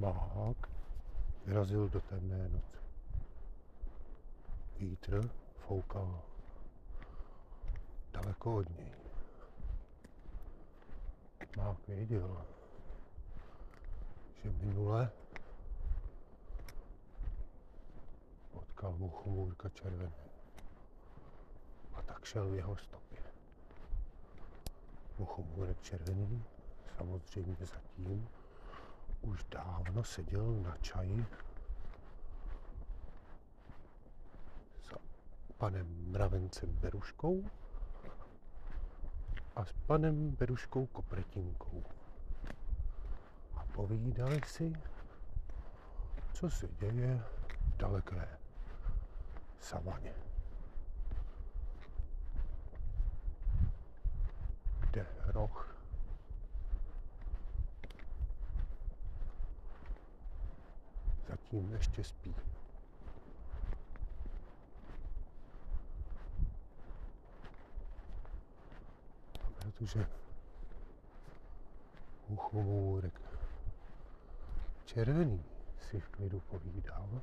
Mák vyrazil do temné noci. Vítr foukal daleko od něj. Mák věděl, že minule potkal mu chmůrka červené a tak šel v jeho stopě. Muchomůrek červený samozřejmě zatím už dávno seděl na čaji s panem Mravencem Beruškou a s panem Beruškou Kopretinkou. A povídali si, co se děje v daleké savaně. Kde roh zatím ještě spí. Protože uchomůrek červený si v klidu povídal,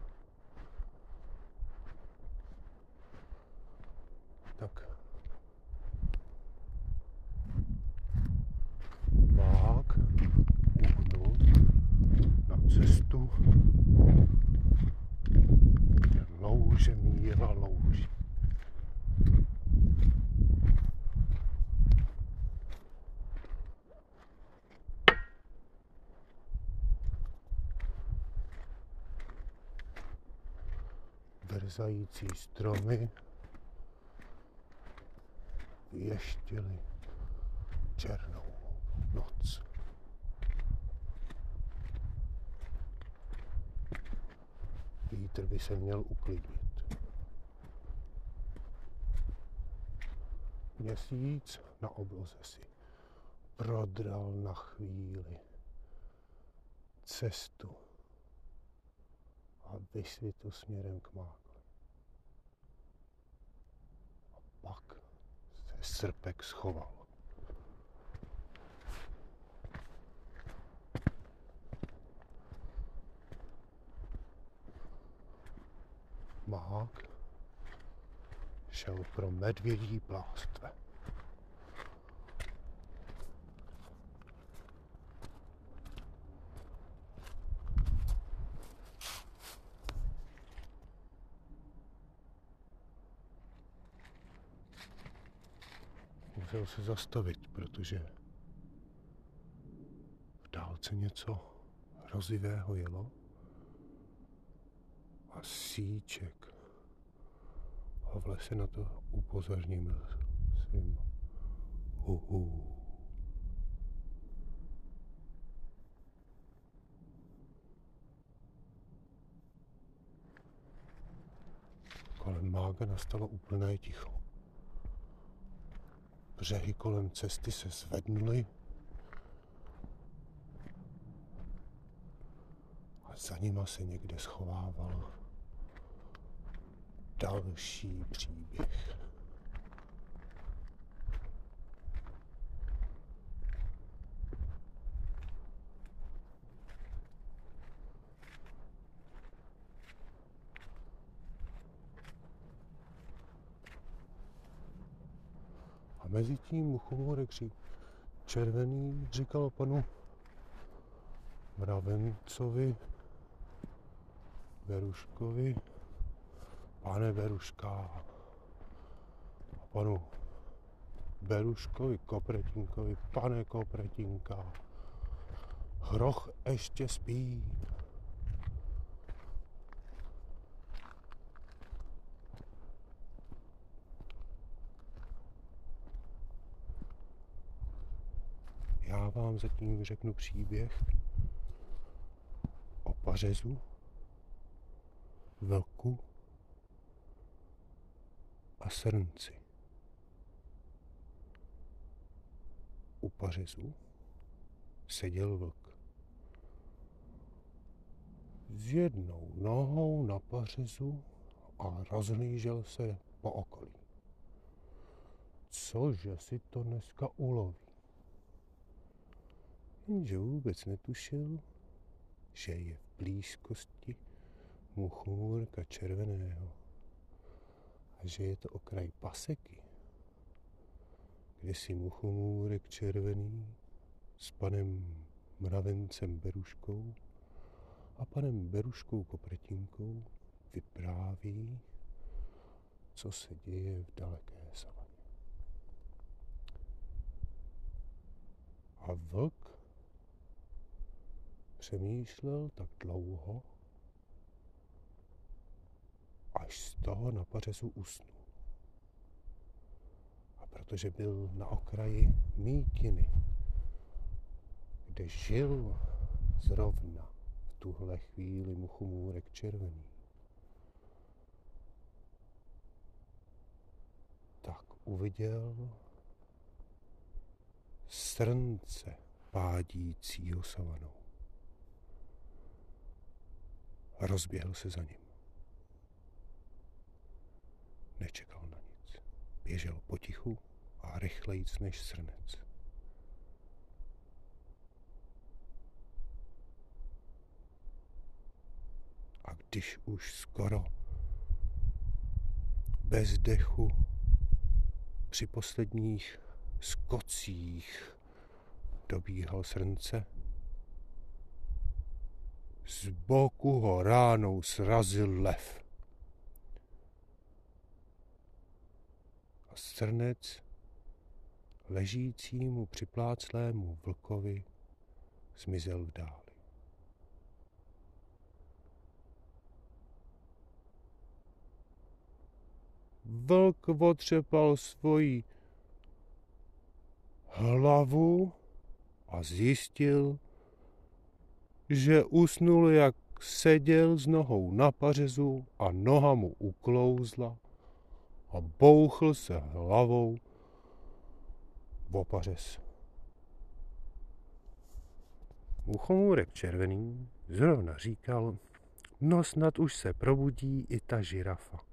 tak mák uhnul na cestu kde louže míra louží. Vrzající stromy věštily černou noc. Vítr by se měl uklidnit. Měsíc na obloze si prodral na chvíli cestu a vysvětl směrem k mákli. A pak se srpek schoval. Mák šel pro medvědí plástve. Musel se zastavit, protože v dálce něco hrozivého jelo a síček ho v lese na to upozornil svým uhu. Kolem mága nastalo úplné ticho. Břehy kolem cesty se zvednuly a za nima se někde schovával další příběh. Mezi tím muchomorek červený říkal panu Mravencovi, Beruškovi, pane Beruška, a panu Beruškovi Kopretinkovi, pane Kopretinka, hroch ještě spí. Já vám zatím řeknu příběh o pařezu, vlku a srnci. U pařezu seděl vlk. S jednou nohou na pařezu a rozhlížel se po okolí. Cože si to dneska uloví? Jenže vůbec netušil, že je v blízkosti muchomůrka červeného a že je to okraj paseky, kde si muchomůrek červený s panem mravencem Beruškou a panem Beruškou Kopretinkou vypráví, co se děje v daleké savaně. A vlk přemýšlel tak dlouho, až z toho na pařezu usnul. A protože byl na okraji mítiny, kde žil zrovna v tuhle chvíli muchomůrek červený, tak uviděl srnce pádícího savanou. Rozběhl se za ním. Nečekal na nic. Běžel potichu a rychlejc než srnec. A když už skoro bez dechu při posledních skocích dobíhal srnce, z boku ho ránou srazil lev. A srnec ležícímu připláclému vlkovi zmizel v dáli. Vlk otřepal svoji hlavu a zjistil, že usnul, jak seděl s nohou na pařezu a noha mu uklouzla a bouchl se hlavou v pařez. Muchomůrek červený zrovna říkal, no snad už se probudí i ta žirafa.